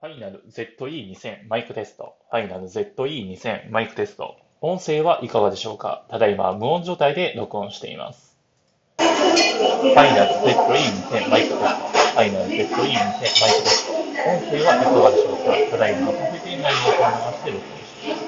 ファイナル ZE2000 マイクテスト。ファイナル ZE2000 マイクテスト。音声はいかがでしょうか？ただいま無音状態で録音しています。ファイナル ZE2000 マイクテスト。ファイナル ZE2000 マイクテスト。音声はいかがでしょうか？ただいまカフェ店内に録音して録音しています。